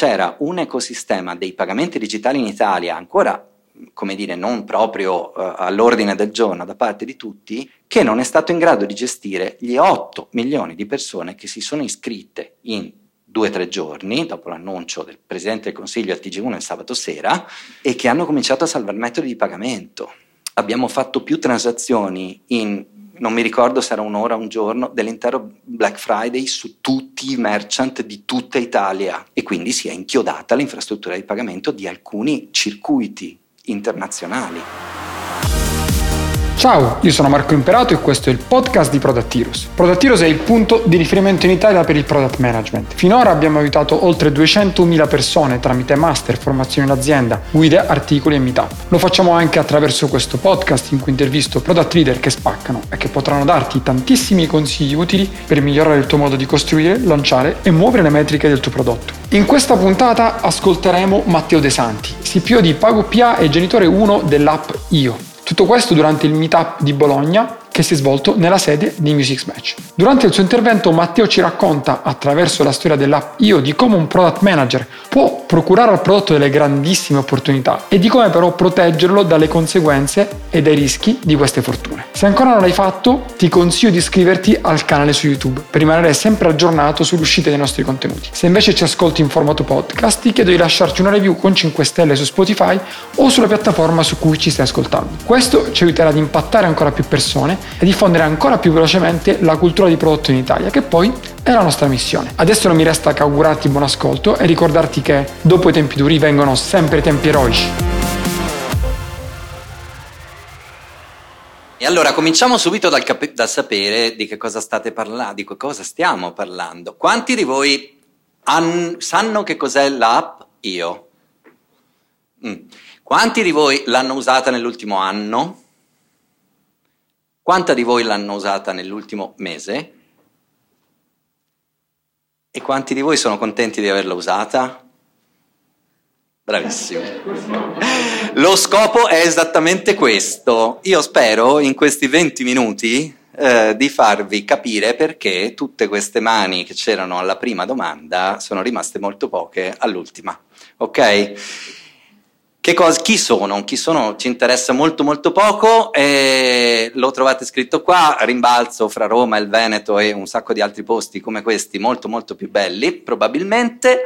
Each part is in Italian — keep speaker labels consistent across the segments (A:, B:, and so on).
A: c'era un ecosistema dei pagamenti digitali in Italia ancora come dire, non proprio uh, all'ordine del giorno da parte di tutti, che non è stato in grado di gestire gli 8 milioni di persone che si sono iscritte in due o tre giorni dopo l'annuncio del Presidente del Consiglio al TG1 il sabato sera e che hanno cominciato a salvare metodi di pagamento. Abbiamo fatto più transazioni in, non mi ricordo se era un'ora o un giorno, dell'intero Black Friday su tutti i merchant di tutta Italia e quindi si è inchiodata l'infrastruttura di pagamento di alcuni circuiti internazionali.
B: Ciao, io sono Marco Imperato e questo è il podcast di. Product Heroes è il punto di riferimento in Italia per il product management. Finora abbiamo aiutato oltre 200.000 persone tramite master, formazioni in azienda, guide, articoli e meetup. Lo facciamo anche attraverso questo podcast in cui intervisto product leader che spaccano e che potranno darti tantissimi consigli utili per migliorare il tuo modo di costruire, lanciare e muovere le metriche del tuo prodotto. In questa puntata ascolteremo Matteo De Santi, CPO di PagoPA e genitore 1 dell'app Io. Tutto questo durante il meetup di Bologna che si è svolto nella sede di Music Match. Durante il suo intervento Matteo ci racconta attraverso la storia dell'app Io di come un product manager può procurare al prodotto delle grandissime opportunità e di come però proteggerlo dalle conseguenze e dai rischi di queste fortune. Se ancora non l'hai fatto, ti consiglio di iscriverti al canale su YouTube per rimanere sempre aggiornato sull'uscita dei nostri contenuti. Se invece ci ascolti in formato podcast, ti chiedo di lasciarci una review con 5 stelle su Spotify o sulla piattaforma su cui ci stai ascoltando. Questo ci aiuterà ad impattare ancora più persone e diffondere ancora più velocemente la cultura di prodotto in Italia, che poi è la nostra missione. Adesso non mi resta che augurarti buon ascolto e ricordarti che dopo i tempi duri vengono sempre tempi eroici.
A: E allora cominciamo subito dal, cap- dal, sapere di che cosa state parlando, di che cosa stiamo parlando. Quanti di voi han- sanno che cos'è l'app Io? Mm. Quanti di voi l'hanno usata nell'ultimo anno? Quanta di voi l'hanno usata nell'ultimo mese? E quanti di voi sono contenti di averla usata? Bravissimi. Lo scopo è esattamente questo. Io spero in questi 20 minuti eh, di farvi capire perché tutte queste mani che c'erano alla prima domanda sono rimaste molto poche all'ultima. Ok? Che cosa, chi sono? Chi sono ci interessa molto molto poco, e lo trovate scritto qua, rimbalzo fra Roma il Veneto e un sacco di altri posti come questi molto molto più belli probabilmente.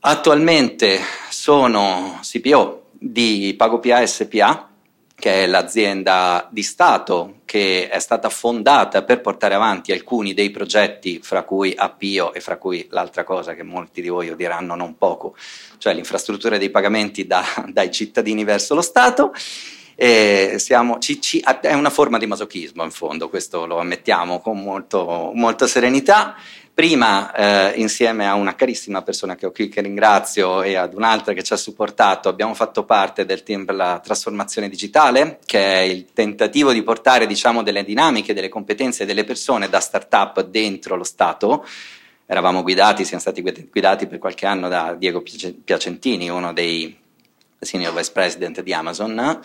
A: Attualmente sono CPO di PagoPA SPA, che è l'azienda di Stato che è stata fondata per portare avanti alcuni dei progetti, fra cui Appio e fra cui l'altra cosa che molti di voi odieranno non poco, cioè l'infrastruttura dei pagamenti da, dai cittadini verso lo Stato. Siamo, ci, ci, è una forma di masochismo in fondo, questo lo ammettiamo con molto, molta serenità. Prima, eh, insieme a una carissima persona che ho qui, che ringrazio, e ad un'altra che ci ha supportato, abbiamo fatto parte del team per la trasformazione digitale, che è il tentativo di portare diciamo, delle dinamiche, delle competenze delle persone da start-up dentro lo Stato. Eravamo guidati, siamo stati guidati per qualche anno da Diego Piacentini, uno dei senior vice president di Amazon.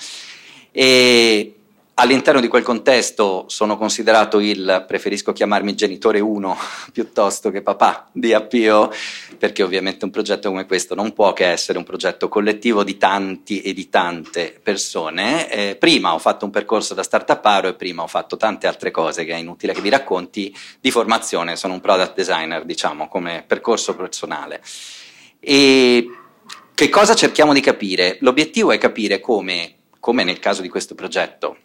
A: E All'interno di quel contesto sono considerato il, preferisco chiamarmi genitore 1 piuttosto che papà di Appio, perché ovviamente un progetto come questo non può che essere un progetto collettivo di tanti e di tante persone. Eh, prima ho fatto un percorso da startuparo e prima ho fatto tante altre cose che è inutile che vi racconti di formazione, sono un product designer, diciamo, come percorso personale. E che cosa cerchiamo di capire? L'obiettivo è capire come, come nel caso di questo progetto,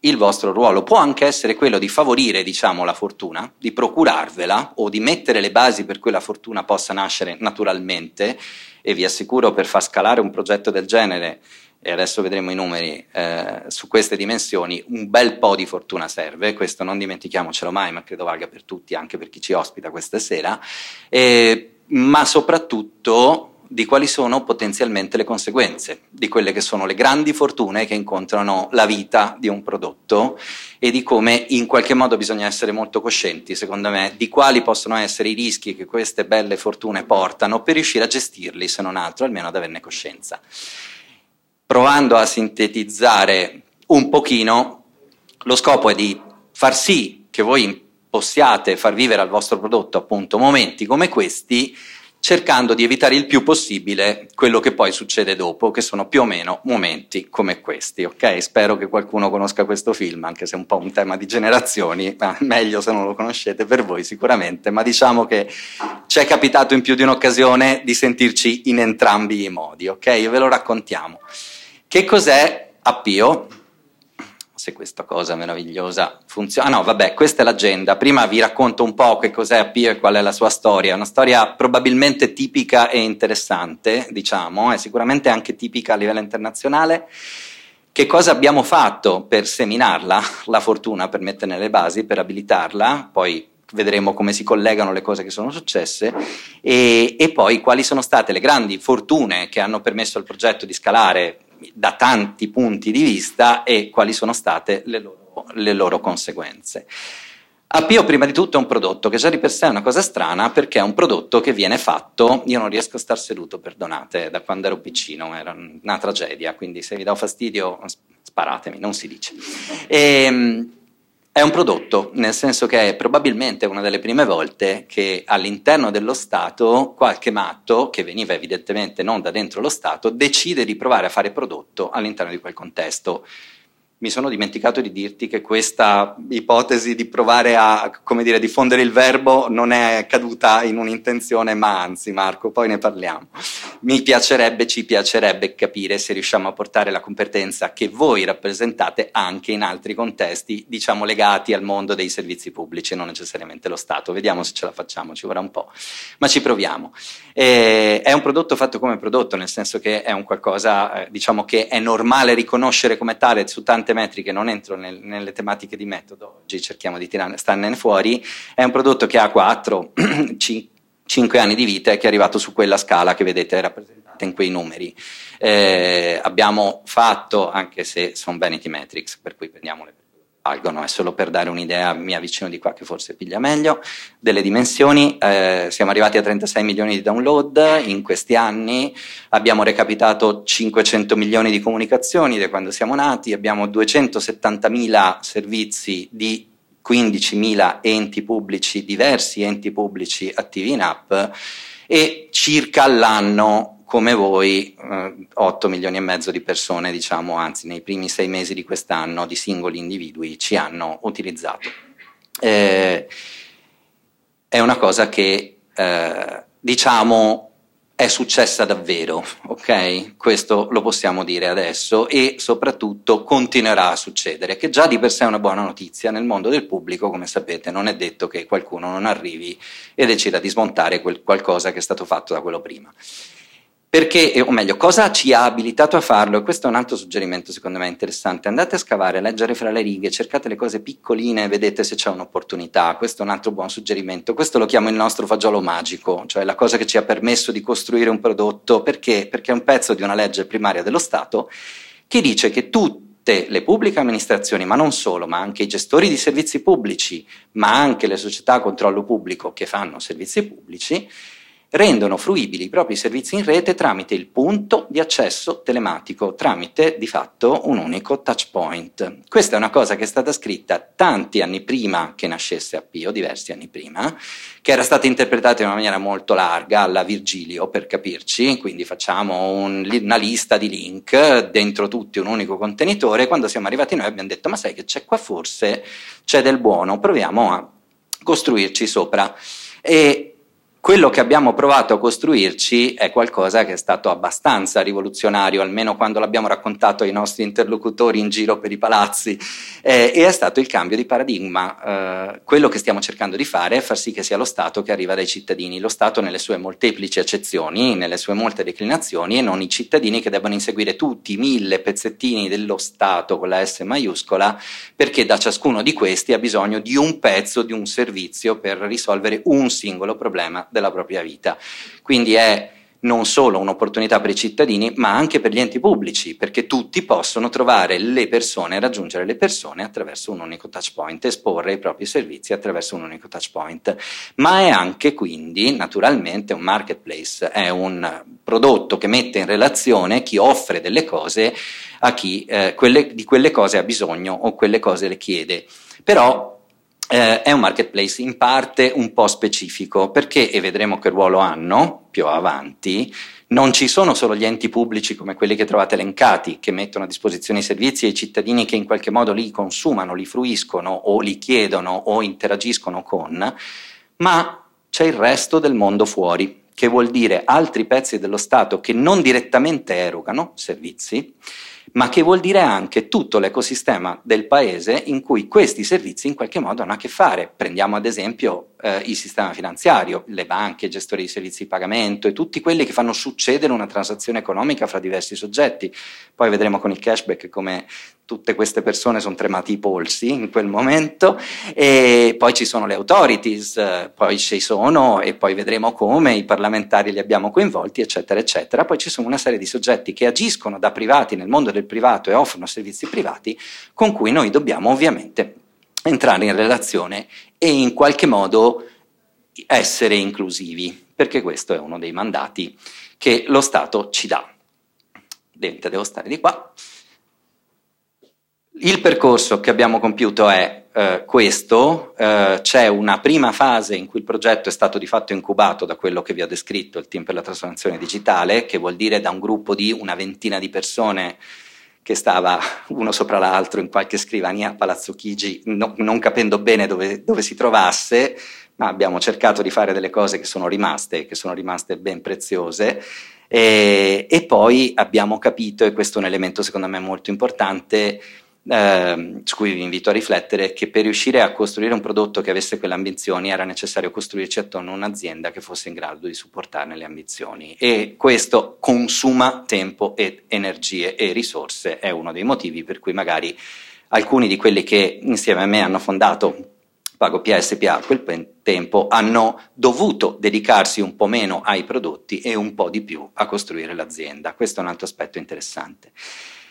A: il vostro ruolo può anche essere quello di favorire, diciamo, la fortuna, di procurarvela o di mettere le basi per cui la fortuna possa nascere naturalmente. E vi assicuro per far scalare un progetto del genere e adesso vedremo i numeri eh, su queste dimensioni, un bel po' di fortuna serve, questo non dimentichiamocelo mai, ma credo valga per tutti, anche per chi ci ospita questa sera, eh, ma soprattutto di quali sono potenzialmente le conseguenze di quelle che sono le grandi fortune che incontrano la vita di un prodotto e di come in qualche modo bisogna essere molto coscienti, secondo me, di quali possono essere i rischi che queste belle fortune portano per riuscire a gestirli, se non altro, almeno ad averne coscienza. Provando a sintetizzare un pochino, lo scopo è di far sì che voi possiate far vivere al vostro prodotto appunto momenti come questi cercando di evitare il più possibile quello che poi succede dopo, che sono più o meno momenti come questi, ok? Spero che qualcuno conosca questo film, anche se è un po' un tema di generazioni, ma meglio se non lo conoscete per voi sicuramente, ma diciamo che ci è capitato in più di un'occasione di sentirci in entrambi i modi, ok? Ve lo raccontiamo. Che cos'è Appio? Se questa cosa meravigliosa funziona. Ah no, vabbè, questa è l'agenda. Prima vi racconto un po' che cos'è Appio e qual è la sua storia. Una storia probabilmente tipica e interessante, diciamo, e sicuramente anche tipica a livello internazionale. Che cosa abbiamo fatto per seminarla? La fortuna per metterne le basi, per abilitarla, poi vedremo come si collegano le cose che sono successe e, e poi quali sono state le grandi fortune che hanno permesso al progetto di scalare da tanti punti di vista e quali sono state le loro, le loro conseguenze. Appio prima di tutto è un prodotto che già di per sé è una cosa strana perché è un prodotto che viene fatto, io non riesco a star seduto, perdonate, da quando ero piccino, era una tragedia, quindi se vi do fastidio sparatemi, non si dice. E, ehm, è un prodotto, nel senso che è probabilmente una delle prime volte che all'interno dello Stato qualche matto, che veniva evidentemente non da dentro lo Stato, decide di provare a fare prodotto all'interno di quel contesto mi sono dimenticato di dirti che questa ipotesi di provare a dire, diffondere il verbo non è caduta in un'intenzione, ma anzi, Marco, poi ne parliamo. Mi piacerebbe, ci piacerebbe capire se riusciamo a portare la competenza che voi rappresentate anche in altri contesti, diciamo legati al mondo dei servizi pubblici, non necessariamente lo Stato. Vediamo se ce la facciamo, ci vorrà un po', ma ci proviamo. E è un prodotto fatto come prodotto, nel senso che è un qualcosa, eh, diciamo che è normale riconoscere come tale su tante tante metriche, non entro nel, nelle tematiche di metodo, oggi cerchiamo di starne fuori, è un prodotto che ha 4, 5 anni di vita e che è arrivato su quella scala che vedete rappresentata in quei numeri. Eh, abbiamo fatto, anche se sono vanity metrics, per cui prendiamole valgono, è solo per dare un'idea, mi avvicino di qua che forse piglia meglio, delle dimensioni, eh, siamo arrivati a 36 milioni di download in questi anni, abbiamo recapitato 500 milioni di comunicazioni da quando siamo nati, abbiamo 270 mila servizi di 15.000 enti pubblici, diversi enti pubblici attivi in app e circa all'anno come voi eh, 8 milioni e mezzo di persone, diciamo, anzi nei primi sei mesi di quest'anno di singoli individui ci hanno utilizzato. Eh, è una cosa che eh, diciamo è successa davvero, ok? Questo lo possiamo dire adesso e soprattutto continuerà a succedere, che già di per sé è una buona notizia. Nel mondo del pubblico, come sapete, non è detto che qualcuno non arrivi e decida di smontare quel qualcosa che è stato fatto da quello prima. Perché, o meglio, cosa ci ha abilitato a farlo? Questo è un altro suggerimento secondo me interessante. Andate a scavare, a leggere fra le righe, cercate le cose piccoline vedete se c'è un'opportunità. Questo è un altro buon suggerimento. Questo lo chiamo il nostro fagiolo magico, cioè la cosa che ci ha permesso di costruire un prodotto. Perché? Perché è un pezzo di una legge primaria dello Stato che dice che tutte le pubbliche amministrazioni, ma non solo, ma anche i gestori di servizi pubblici, ma anche le società a controllo pubblico che fanno servizi pubblici, rendono fruibili i propri servizi in rete tramite il punto di accesso telematico, tramite di fatto un unico touch point. Questa è una cosa che è stata scritta tanti anni prima che nascesse Appio, diversi anni prima, che era stata interpretata in una maniera molto larga alla Virgilio, per capirci, quindi facciamo un, una lista di link, dentro tutti un unico contenitore, quando siamo arrivati noi abbiamo detto ma sai che c'è qua forse, c'è del buono, proviamo a costruirci sopra. E quello che abbiamo provato a costruirci è qualcosa che è stato abbastanza rivoluzionario, almeno quando l'abbiamo raccontato ai nostri interlocutori in giro per i palazzi, eh, e è stato il cambio di paradigma. Eh, quello che stiamo cercando di fare è far sì che sia lo Stato che arriva dai cittadini, lo Stato nelle sue molteplici accezioni, nelle sue molte declinazioni, e non i cittadini che debbano inseguire tutti i mille pezzettini dello Stato con la S maiuscola, perché da ciascuno di questi ha bisogno di un pezzo di un servizio per risolvere un singolo problema della propria vita. Quindi è non solo un'opportunità per i cittadini, ma anche per gli enti pubblici, perché tutti possono trovare le persone, raggiungere le persone attraverso un unico touch point, esporre i propri servizi attraverso un unico touch point. Ma è anche quindi, naturalmente, un marketplace, è un prodotto che mette in relazione chi offre delle cose a chi eh, quelle, di quelle cose ha bisogno o quelle cose le chiede. Però eh, è un marketplace in parte un po' specifico perché, e vedremo che ruolo hanno più avanti, non ci sono solo gli enti pubblici come quelli che trovate elencati, che mettono a disposizione i servizi ai cittadini che in qualche modo li consumano, li fruiscono o li chiedono o interagiscono con, ma c'è il resto del mondo fuori, che vuol dire altri pezzi dello Stato che non direttamente erogano servizi, ma che vuol dire anche tutto l'ecosistema del paese in cui questi servizi in qualche modo hanno a che fare. Prendiamo ad esempio eh, il sistema finanziario, le banche, i gestori di servizi di pagamento e tutti quelli che fanno succedere una transazione economica fra diversi soggetti. Poi vedremo con il cashback come tutte queste persone sono tremati i polsi in quel momento e poi ci sono le authorities, poi ci sono e poi vedremo come i parlamentari li abbiamo coinvolti eccetera eccetera, poi ci sono una serie di soggetti che agiscono da privati nel mondo del privato e offrono servizi privati con cui noi dobbiamo ovviamente entrare in relazione e in qualche modo essere inclusivi, perché questo è uno dei mandati che lo Stato ci dà. Devo stare di qua. Il percorso che abbiamo compiuto è eh, questo, eh, c'è una prima fase in cui il progetto è stato di fatto incubato da quello che vi ho descritto, il team per la trasformazione digitale, che vuol dire da un gruppo di una ventina di persone che stava uno sopra l'altro in qualche scrivania a Palazzo Chigi, no, non capendo bene dove, dove, si trovasse, ma abbiamo cercato di fare delle cose che sono rimaste, che sono rimaste ben preziose. E, e poi abbiamo capito, e questo è un elemento secondo me molto importante, eh, su cui vi invito a riflettere, che per riuscire a costruire un prodotto che avesse quelle ambizioni era necessario costruirci attorno a un'azienda che fosse in grado di supportarne le ambizioni e questo consuma tempo e energie e risorse, è uno dei motivi per cui magari alcuni di quelli che insieme a me hanno fondato Pago PSPA a quel tempo hanno dovuto dedicarsi un po' meno ai prodotti e un po' di più a costruire l'azienda. Questo è un altro aspetto interessante.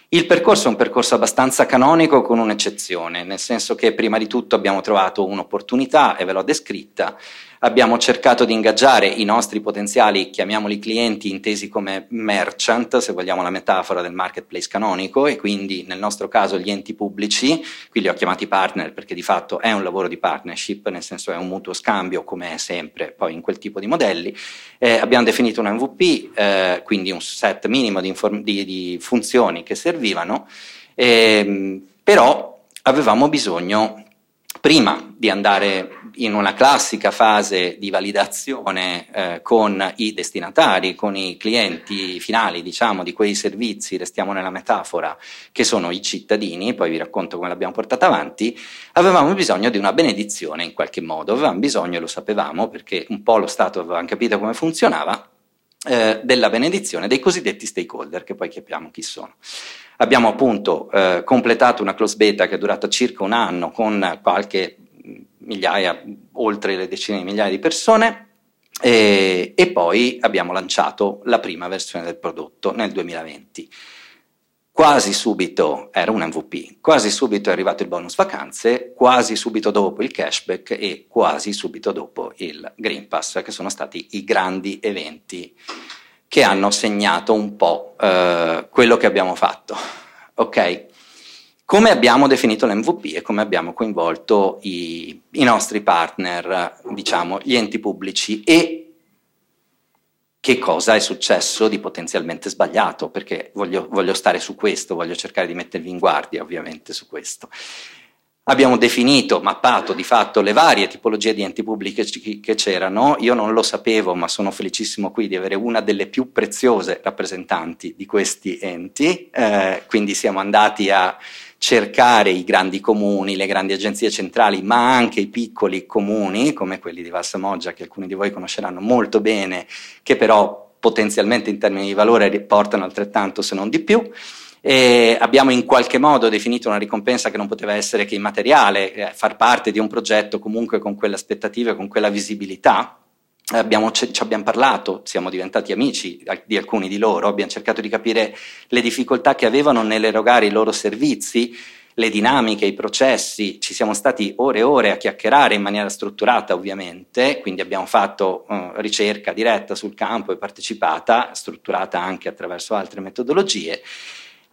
A: Il percorso è un percorso abbastanza canonico con un'eccezione, nel senso che prima di tutto abbiamo trovato un'opportunità e ve l'ho descritta, Abbiamo cercato di ingaggiare i nostri potenziali, chiamiamoli clienti, intesi come merchant, se vogliamo la metafora del marketplace canonico, e quindi nel nostro caso gli enti pubblici, qui li ho chiamati partner perché di fatto è un lavoro di partnership, nel senso è un mutuo scambio, come è sempre poi in quel tipo di modelli. Eh, abbiamo definito un MVP, eh, quindi un set minimo di, inform- di, di funzioni che servivano, eh, però avevamo bisogno prima di andare in una classica fase di validazione eh, con i destinatari, con i clienti finali, diciamo, di quei servizi, restiamo nella metafora, che sono i cittadini, poi vi racconto come l'abbiamo portata avanti, avevamo bisogno di una benedizione in qualche modo, avevamo bisogno, lo sapevamo, perché un po' lo Stato aveva capito come funzionava, eh, della benedizione dei cosiddetti stakeholder, che poi capiamo chi sono. Abbiamo appunto eh, completato una close beta che è durata circa un anno con qualche migliaia, oltre le decine di migliaia di persone e, e poi abbiamo lanciato la prima versione del prodotto nel 2020 quasi subito era un MVP, quasi subito è arrivato il bonus vacanze, quasi subito dopo il cashback e quasi subito dopo il Green Pass, che sono stati i grandi eventi che hanno segnato un po' eh, quello che abbiamo fatto. Ok? Come abbiamo definito l'MVP e come abbiamo coinvolto i, i nostri partner, diciamo, gli enti pubblici e che cosa è successo di potenzialmente sbagliato, perché voglio, voglio, stare su questo, voglio cercare di mettervi in guardia ovviamente su questo. Abbiamo definito, mappato di fatto le varie tipologie di enti pubblici che c'erano, io non lo sapevo ma sono felicissimo qui di avere una delle più preziose rappresentanti di questi enti, eh, quindi siamo andati a cercare i grandi comuni, le grandi agenzie centrali, ma anche i piccoli comuni, come quelli di Valsamoggia, che alcuni di voi conosceranno molto bene, che però potenzialmente in termini di valore portano altrettanto se non di più. E abbiamo in qualche modo definito una ricompensa che non poteva essere che immateriale, eh, far parte di un progetto comunque con quelle aspettative, con quella visibilità, Abbiamo, ci abbiamo parlato, siamo diventati amici di alcuni di loro, abbiamo cercato di capire le difficoltà che avevano nell'erogare i loro servizi, le dinamiche, i processi, ci siamo stati ore e ore a chiacchierare in maniera strutturata ovviamente, quindi abbiamo fatto uh, ricerca diretta sul campo e partecipata, strutturata anche attraverso altre metodologie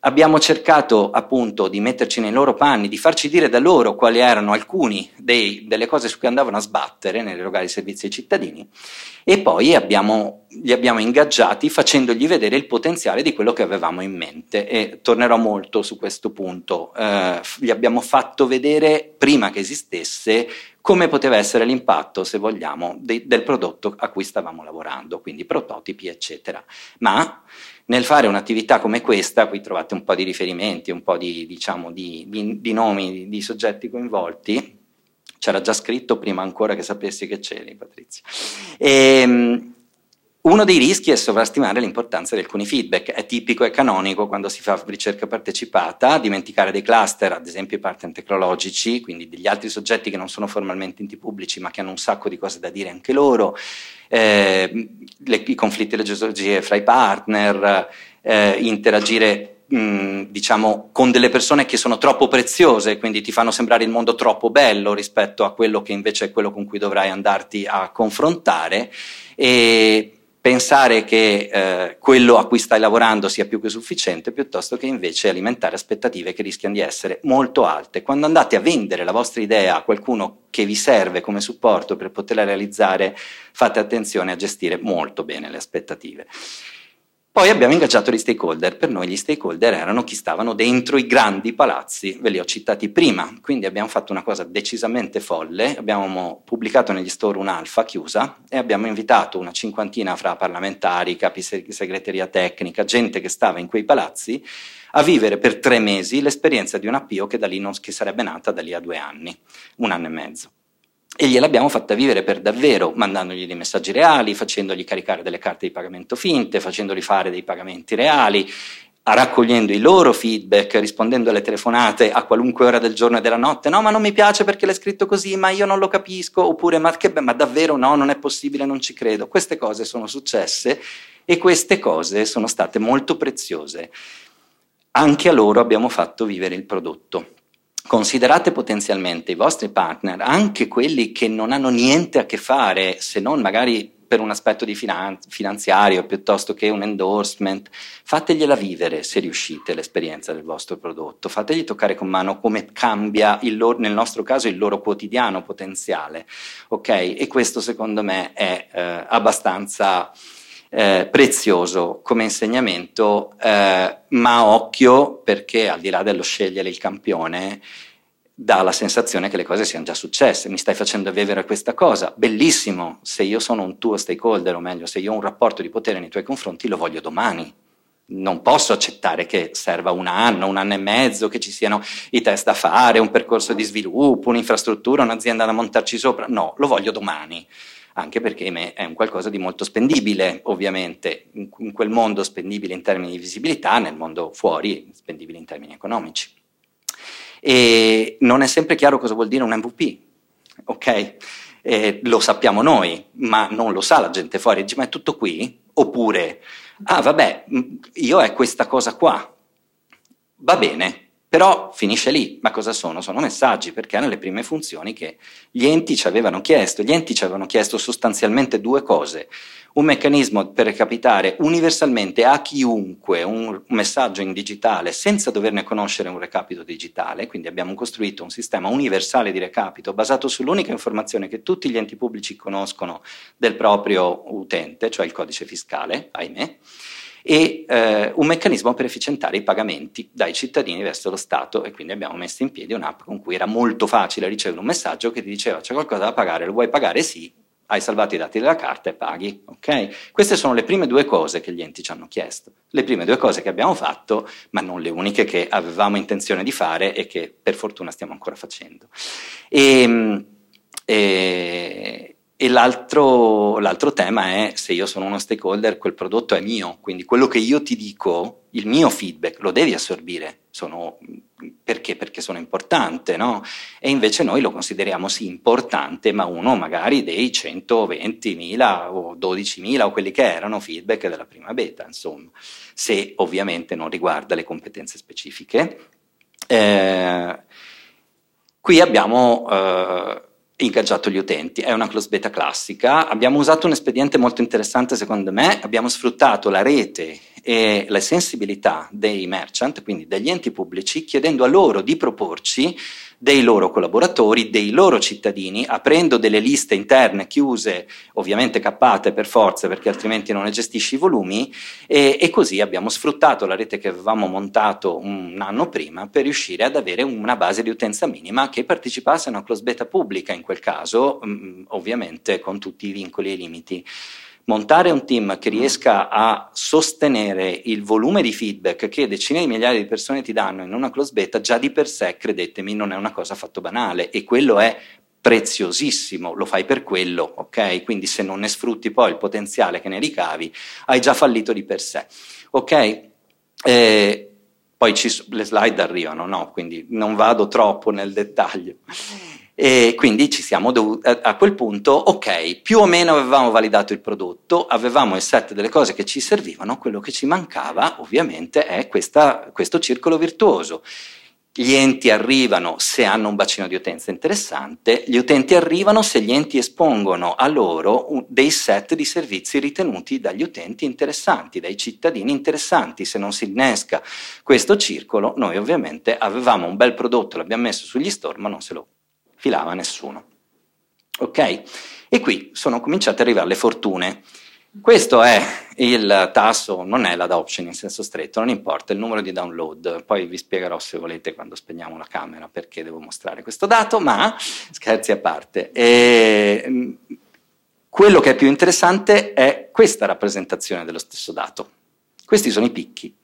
A: Abbiamo cercato appunto di metterci nei loro panni, di farci dire da loro quali erano alcune delle cose su cui andavano a sbattere nell'erogare i servizi ai cittadini e poi abbiamo, li abbiamo ingaggiati facendogli vedere il potenziale di quello che avevamo in mente e tornerò molto su questo punto. Eh, gli abbiamo fatto vedere prima che esistesse come poteva essere l'impatto, se vogliamo, de- del prodotto a cui stavamo lavorando, quindi prototipi, eccetera. Ma nel fare un'attività come questa, qui trovate un po' di riferimenti, un po' di, diciamo, di, di, di nomi di, soggetti coinvolti, c'era già scritto prima ancora che sapessi che c'eri, Patrizia. E, ehm, uno dei rischi è sovrastimare l'importanza di alcuni feedback, è tipico e canonico quando si fa ricerca partecipata, dimenticare dei cluster, ad esempio i partner tecnologici, quindi degli altri soggetti che non sono formalmente enti pubblici ma che hanno un sacco di cose da dire anche loro, eh, le, i conflitti e le geologie fra i partner, eh, interagire mh, diciamo con delle persone che sono troppo preziose, quindi ti fanno sembrare il mondo troppo bello rispetto a quello che invece è quello con cui dovrai andarti a confrontare. E, pensare che eh, quello a cui stai lavorando sia più che sufficiente, piuttosto che invece alimentare aspettative che rischiano di essere molto alte. Quando andate a vendere la vostra idea a qualcuno che vi serve come supporto per poterla realizzare, fate attenzione a gestire molto bene le aspettative. Poi abbiamo ingaggiato gli stakeholder, per noi gli stakeholder erano chi stavano dentro i grandi palazzi, ve li ho citati prima, quindi abbiamo fatto una cosa decisamente folle, abbiamo pubblicato negli store un'alfa chiusa e abbiamo invitato una cinquantina fra parlamentari, capi segreteria tecnica, gente che stava in quei palazzi a vivere per tre mesi l'esperienza di una PIO che, da lì non, che sarebbe nata da lì a due anni, un anno e mezzo e gliel'abbiamo fatta vivere per davvero, mandandogli dei messaggi reali, facendogli caricare delle carte di pagamento finte, facendogli fare dei pagamenti reali, raccogliendo i loro feedback, rispondendo alle telefonate a qualunque ora del giorno e della notte, no ma non mi piace perché l'hai scritto così, ma io non lo capisco, oppure ma, che, ma davvero no, non è possibile, non ci credo. Queste cose sono successe e queste cose sono state molto preziose. Anche a loro abbiamo fatto vivere il prodotto considerate potenzialmente i vostri partner, anche quelli che non hanno niente a che fare, se non magari per un aspetto di finan- finanziario piuttosto che un endorsement, fategliela vivere se riuscite l'esperienza del vostro prodotto, fategli toccare con mano come cambia loro, nel nostro caso il loro quotidiano potenziale, ok? E questo secondo me è eh, abbastanza eh, prezioso come insegnamento, eh, ma occhio perché al di là dello scegliere il campione, dà la sensazione che le cose siano già successe, mi stai facendo vivere questa cosa, bellissimo, se io sono un tuo stakeholder, o meglio, se io ho un rapporto di potere nei tuoi confronti, lo voglio domani. Non posso accettare che serva un anno, un anno e mezzo, che ci siano i test da fare, un percorso di sviluppo, un'infrastruttura, un'azienda da montarci sopra. No, lo voglio domani anche perché è un qualcosa di molto spendibile, ovviamente, in, quel mondo spendibile in termini di visibilità, nel mondo fuori spendibile in termini economici. E non è sempre chiaro cosa vuol dire un MVP, ok? Eh, lo sappiamo noi, ma non lo sa la gente fuori, dice ma è tutto qui? Oppure, ah vabbè, io è questa cosa qua, va bene, però finisce lì, ma cosa sono? Sono messaggi, perché erano le prime funzioni che gli enti ci avevano chiesto. Gli enti ci avevano chiesto sostanzialmente due cose. Un meccanismo per recapitare universalmente a chiunque un messaggio in digitale senza doverne conoscere un recapito digitale, quindi abbiamo costruito un sistema universale di recapito basato sull'unica informazione che tutti gli enti pubblici conoscono del proprio utente, cioè il codice fiscale, ahimè e eh, un meccanismo per efficientare i pagamenti dai cittadini verso lo Stato e quindi abbiamo messo in piedi un'app con cui era molto facile ricevere un messaggio che ti diceva c'è qualcosa da pagare, lo vuoi pagare? Sì, hai salvato i dati della carta e paghi, ok? Queste sono le prime due cose che gli enti ci hanno chiesto, le prime due cose che abbiamo fatto, ma non le uniche che avevamo intenzione di fare e che per fortuna stiamo ancora facendo. E, ehm, e, e l'altro, l'altro, tema è se io sono uno stakeholder, quel prodotto è mio, quindi quello che io ti dico, il mio feedback, lo devi assorbire. Sono, perché? Perché sono importante, no? E invece noi lo consideriamo sì importante, ma uno magari dei 120.000 o 12.000 o quelli che erano feedback della prima beta, insomma, se ovviamente non riguarda le competenze specifiche. Eh, qui abbiamo... Eh, ingaggiato gli utenti. È una close beta classica. Abbiamo usato un espediente molto interessante secondo me, abbiamo sfruttato la rete e le sensibilità dei merchant, quindi degli enti pubblici, chiedendo a loro di proporci dei loro collaboratori, dei loro cittadini, aprendo delle liste interne chiuse, ovviamente cappate per forza perché altrimenti non ne gestisci i volumi e, e così abbiamo sfruttato la rete che avevamo montato un anno prima per riuscire ad avere una base di utenza minima che partecipasse a una close beta pubblica in quel caso, mm, ovviamente con tutti i vincoli e i limiti montare un team che riesca a sostenere il volume di feedback che decine di migliaia di persone ti danno in una close beta, già di per sé, credetemi, non è una cosa affatto banale e quello è preziosissimo, lo fai per quello, ok? Quindi se non ne sfrutti poi il potenziale che ne ricavi, hai già fallito di per sé, ok? Eh, poi ci, le slide arrivano, no? Quindi non vado troppo nel dettaglio. E quindi ci siamo dovuti, a quel punto, ok, più o meno avevamo validato il prodotto, avevamo il set delle cose che ci servivano, quello che ci mancava ovviamente è questa, questo circolo virtuoso. Gli enti arrivano se hanno un bacino di utenza interessante, gli utenti arrivano se gli enti espongono a loro dei set di servizi ritenuti dagli utenti interessanti, dai cittadini interessanti. Se non si innesca questo circolo, noi ovviamente avevamo un bel prodotto, l'abbiamo messo sugli store, ma non se lo filava nessuno. Ok? E qui sono cominciate ad arrivare le fortune. Questo è il tasso, non è l'adoption in senso stretto, non importa il numero di download, poi vi spiegherò se volete quando spegniamo la camera perché devo mostrare questo dato, ma scherzi a parte. E, mm, quello che è più interessante è questa rappresentazione dello stesso dato. Questi sono i picchi.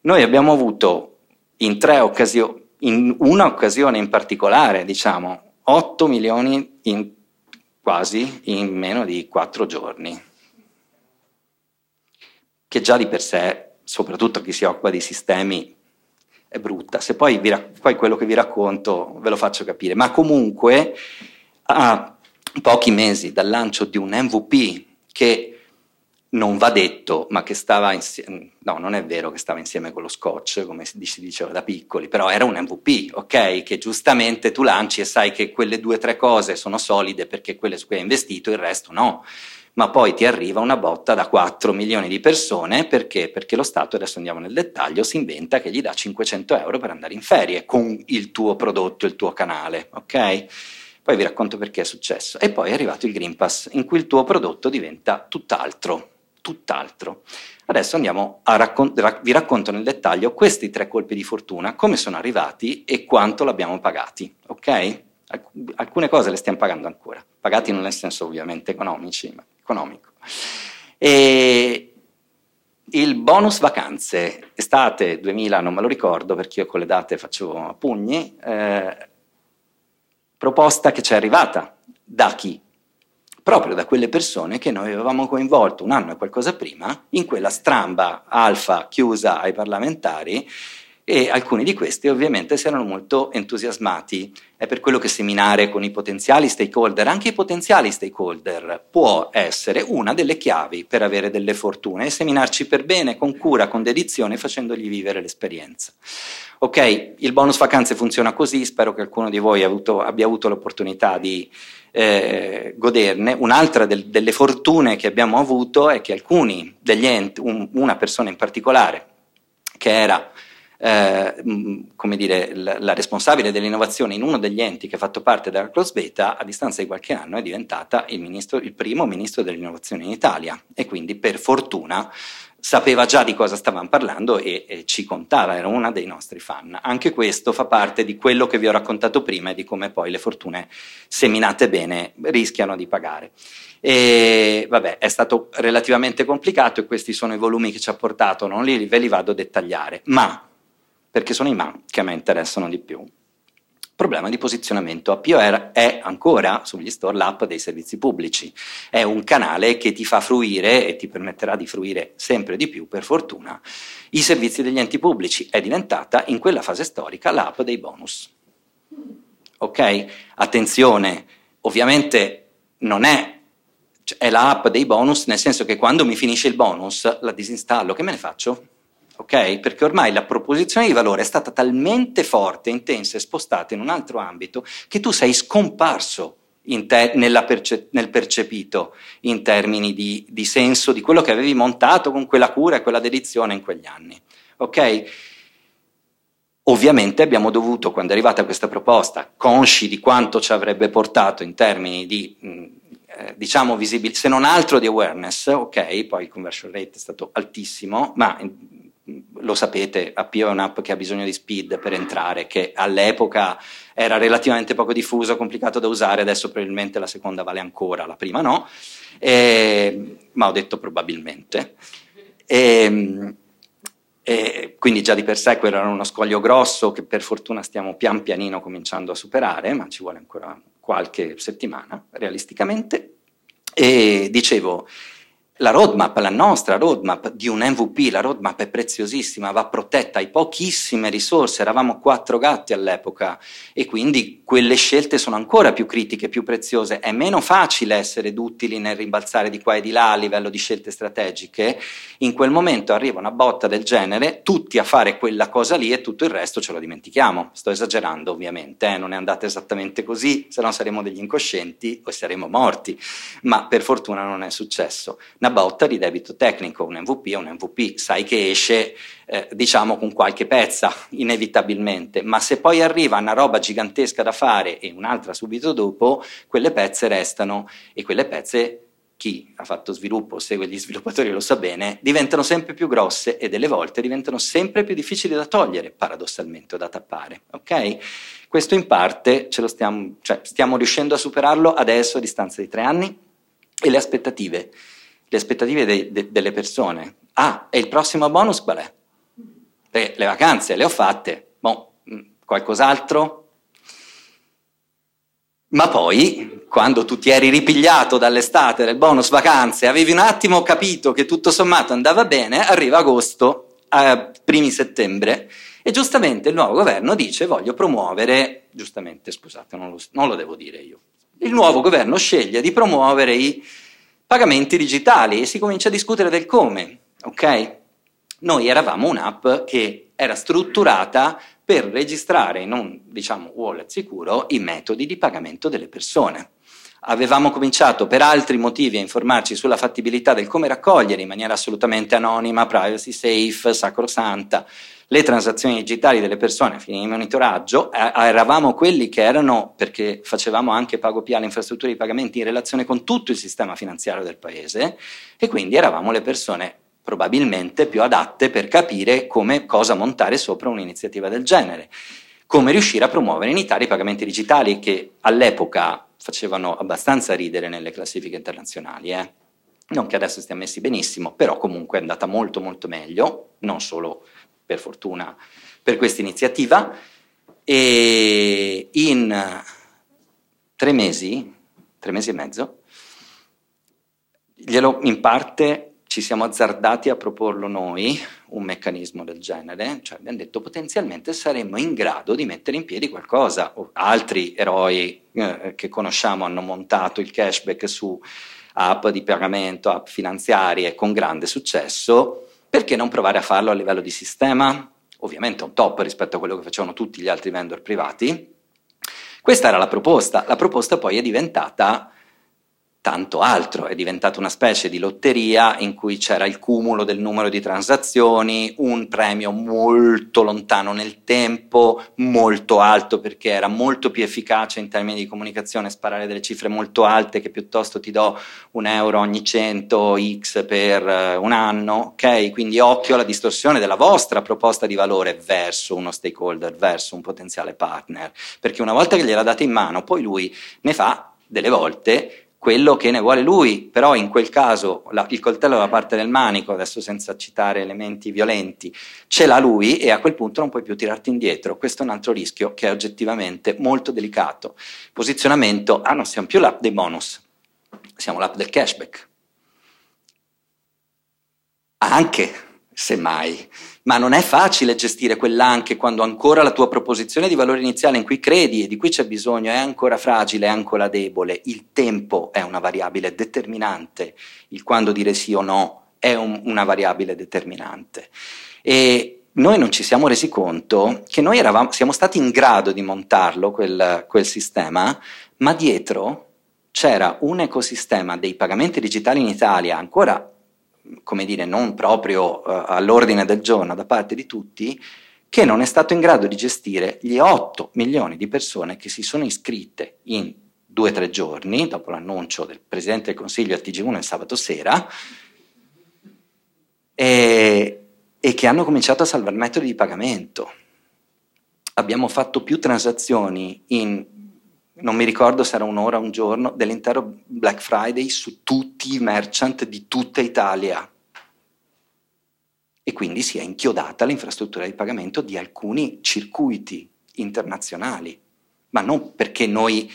A: Noi abbiamo avuto in tre occasioni, in una occasione in particolare, diciamo, 8 milioni in, quasi in meno di 4 giorni, che già di per sé, soprattutto chi si occupa di sistemi, è brutta. Se poi, vi, poi quello che vi racconto ve lo faccio capire, ma comunque a pochi mesi dal lancio di un MVP che non va detto, ma che stava insieme, no, non è vero che stava insieme con lo scotch, come si diceva da piccoli, però era un MVP, ok? Che giustamente tu lanci e sai che quelle due o tre cose sono solide perché quelle su cui hai investito, il resto no. Ma poi ti arriva una botta da 4 milioni di persone perché? Perché lo Stato, adesso andiamo nel dettaglio, si inventa che gli dà 500 euro per andare in ferie con il tuo prodotto, il tuo canale, ok? Poi vi racconto perché è successo. E poi è arrivato il Green Pass, in cui il tuo prodotto diventa tutt'altro tutt'altro. Adesso raccont- vi racconto nel dettaglio questi tre colpi di fortuna, come sono arrivati e quanto l'abbiamo pagati, ok? Alcune cose le stiamo pagando ancora, pagati non nel senso ovviamente economici, ma economico. E il bonus vacanze, estate 2000, non me lo ricordo perché io con le date faccio a pugni, eh, proposta che ci è arrivata da chi? Proprio da quelle persone che noi avevamo coinvolto un anno e qualcosa prima in quella stramba alfa chiusa ai parlamentari e alcuni di questi ovviamente si erano molto entusiasmati. È per quello che seminare con i potenziali stakeholder, anche i potenziali stakeholder, può essere una delle chiavi per avere delle fortune e seminarci per bene, con cura, con dedizione, facendogli vivere l'esperienza. Ok, il bonus vacanze funziona così, spero che qualcuno di voi abbia avuto l'opportunità di eh, goderne. Un'altra del, delle fortune che abbiamo avuto è che alcuni degli enti, un, una persona in particolare, che era eh, come dire, la, la, responsabile dell'innovazione in uno degli enti che ha fatto parte della Close Beta, a distanza di qualche anno è diventata il, ministro, il primo ministro dell'innovazione in Italia e quindi per fortuna sapeva già di cosa stavamo parlando e, e, ci contava, era una dei nostri fan. Anche questo fa parte di quello che vi ho raccontato prima e di come poi le fortune seminate bene rischiano di pagare. E vabbè, è stato relativamente complicato e questi sono i volumi che ci ha portato, non li, ve li vado a dettagliare, ma perché sono i ma che a me interessano di più problema di posizionamento. APO è ancora sugli store l'app dei servizi pubblici, è un canale che ti fa fruire e ti permetterà di fruire sempre di più, per fortuna, i servizi degli enti pubblici. È diventata in quella fase storica l'app dei bonus. Ok? Attenzione, ovviamente non è cioè, è l'app dei bonus, nel senso che quando mi finisce il bonus la disinstallo, che me ne faccio? Ok? Perché ormai la proposizione di valore è stata talmente forte, intensa e spostata in un altro ambito che tu sei scomparso te- perce- nel percepito in termini di, di, senso di quello che avevi montato con quella cura e quella dedizione in quegli anni. Ok? Ovviamente abbiamo dovuto, quando è arrivata questa proposta, consci di quanto ci avrebbe portato in termini di, eh, diciamo, visibilità, se non altro di awareness, ok, poi il conversion rate è stato altissimo, ma lo sapete, Appio è un'app che ha bisogno di speed per entrare, che all'epoca era relativamente poco diffuso, complicato da usare, adesso probabilmente la seconda vale ancora, la prima no, e, ma ho detto probabilmente. E, e quindi già di per sé quello era uno scoglio grosso che per fortuna stiamo pian pianino cominciando a superare, ma ci vuole ancora qualche settimana realisticamente. E dicevo, la roadmap, la nostra roadmap di un MVP, la roadmap è preziosissima, va protetta, hai pochissime risorse, eravamo quattro gatti all'epoca e quindi quelle scelte sono ancora più critiche, più preziose. È meno facile essere duttili nel rimbalzare di qua e di là a livello di scelte strategiche. In quel momento arriva una botta del genere, tutti a fare quella cosa lì e tutto il resto ce lo dimentichiamo. Sto esagerando ovviamente, eh? non è andata esattamente così, se no saremmo degli incoscienti o saremmo morti, ma per fortuna non è successo una botta di debito tecnico, un MVP è un MVP, sai che esce eh, diciamo con qualche pezza inevitabilmente, ma se poi arriva una roba gigantesca da fare e un'altra subito dopo, quelle pezze restano e quelle pezze chi ha fatto sviluppo, segue gli sviluppatori lo sa bene, diventano sempre più grosse e delle volte diventano sempre più difficili da togliere, paradossalmente, o da tappare. Okay? Questo in parte ce lo stiamo, cioè, stiamo riuscendo a superarlo adesso a distanza di tre anni e le aspettative le aspettative de, de, delle persone. Ah, e il prossimo bonus qual è? Le, le vacanze le ho fatte, boh, qualcos'altro? Ma poi, quando tu ti eri ripigliato dall'estate del bonus vacanze, avevi un attimo capito che tutto sommato andava bene, arriva agosto, a primi settembre, e giustamente il nuovo governo dice voglio promuovere, giustamente scusate, non lo, non lo devo dire io, il nuovo governo sceglie di promuovere i pagamenti digitali e si comincia a discutere del come, ok? Noi eravamo un'app che era strutturata per registrare in un, diciamo, wallet sicuro i metodi di pagamento delle persone. Avevamo cominciato per altri motivi a informarci sulla fattibilità del come raccogliere in maniera assolutamente anonima, privacy safe, sacrosanta, le transazioni digitali delle persone a fini di monitoraggio, eh, eravamo quelli che erano, perché facevamo anche pago PA, l'infrastruttura di pagamenti in relazione con tutto il sistema finanziario del paese e quindi eravamo le persone probabilmente più adatte per capire come cosa montare sopra un'iniziativa del genere, come riuscire a promuovere in Italia i pagamenti digitali che all'epoca facevano abbastanza ridere nelle classifiche internazionali. Eh. Non che adesso stiamo messi benissimo, però comunque è andata molto molto meglio, non solo per fortuna, per questa iniziativa e in tre mesi, tre mesi e mezzo, glielo in parte ci siamo azzardati a proporlo noi un meccanismo del genere, cioè abbiamo detto potenzialmente saremmo in grado di mettere in piedi qualcosa. Altri eroi eh, che conosciamo hanno montato il cashback su app di pagamento, app finanziarie con grande successo perché non provare a farlo a livello di sistema? Ovviamente un top rispetto a quello che facevano tutti gli altri vendor privati. Questa era la proposta. La proposta poi è diventata tanto altro, è diventata una specie di lotteria in cui c'era il cumulo del numero di transazioni, un premio molto lontano nel tempo, molto alto perché era molto più efficace in termini di comunicazione sparare delle cifre molto alte che piuttosto ti do un euro ogni 100 x per eh, un anno, ok? Quindi occhio alla distorsione della vostra proposta di valore verso uno stakeholder, verso un potenziale partner, perché una volta che gliela date in mano, poi lui ne fa delle volte quello che ne vuole lui, però in quel caso la, il coltello da parte del manico, adesso senza citare elementi violenti, ce l'ha lui e a quel punto non puoi più tirarti indietro. Questo è un altro rischio che è oggettivamente molto delicato. Posizionamento, ah non siamo più l'app dei bonus, siamo l'app del cashback. Anche, semmai ma non è facile gestire quell'anche quando ancora la tua proposizione di valore iniziale in cui credi e di cui c'è bisogno è ancora fragile, è ancora debole. Il tempo è una variabile determinante, il quando dire sì o no è un, una variabile determinante. E noi non ci siamo resi conto che noi eravamo, siamo stati in grado di montarlo, quel, quel sistema, ma dietro c'era un ecosistema dei pagamenti digitali in Italia ancora, come dire, non proprio uh, all'ordine del giorno da parte di tutti, che non è stato in grado di gestire gli 8 milioni di persone che si sono iscritte in due o tre giorni, dopo l'annuncio del Presidente del Consiglio al TG1 il sabato sera, e, e che hanno cominciato a salvare metodi di pagamento. Abbiamo fatto più transazioni in non mi ricordo se era un'ora o un giorno, dell'intero Black Friday su tutti i merchant di tutta Italia. E quindi si è inchiodata l'infrastruttura di pagamento di alcuni circuiti internazionali, ma non perché noi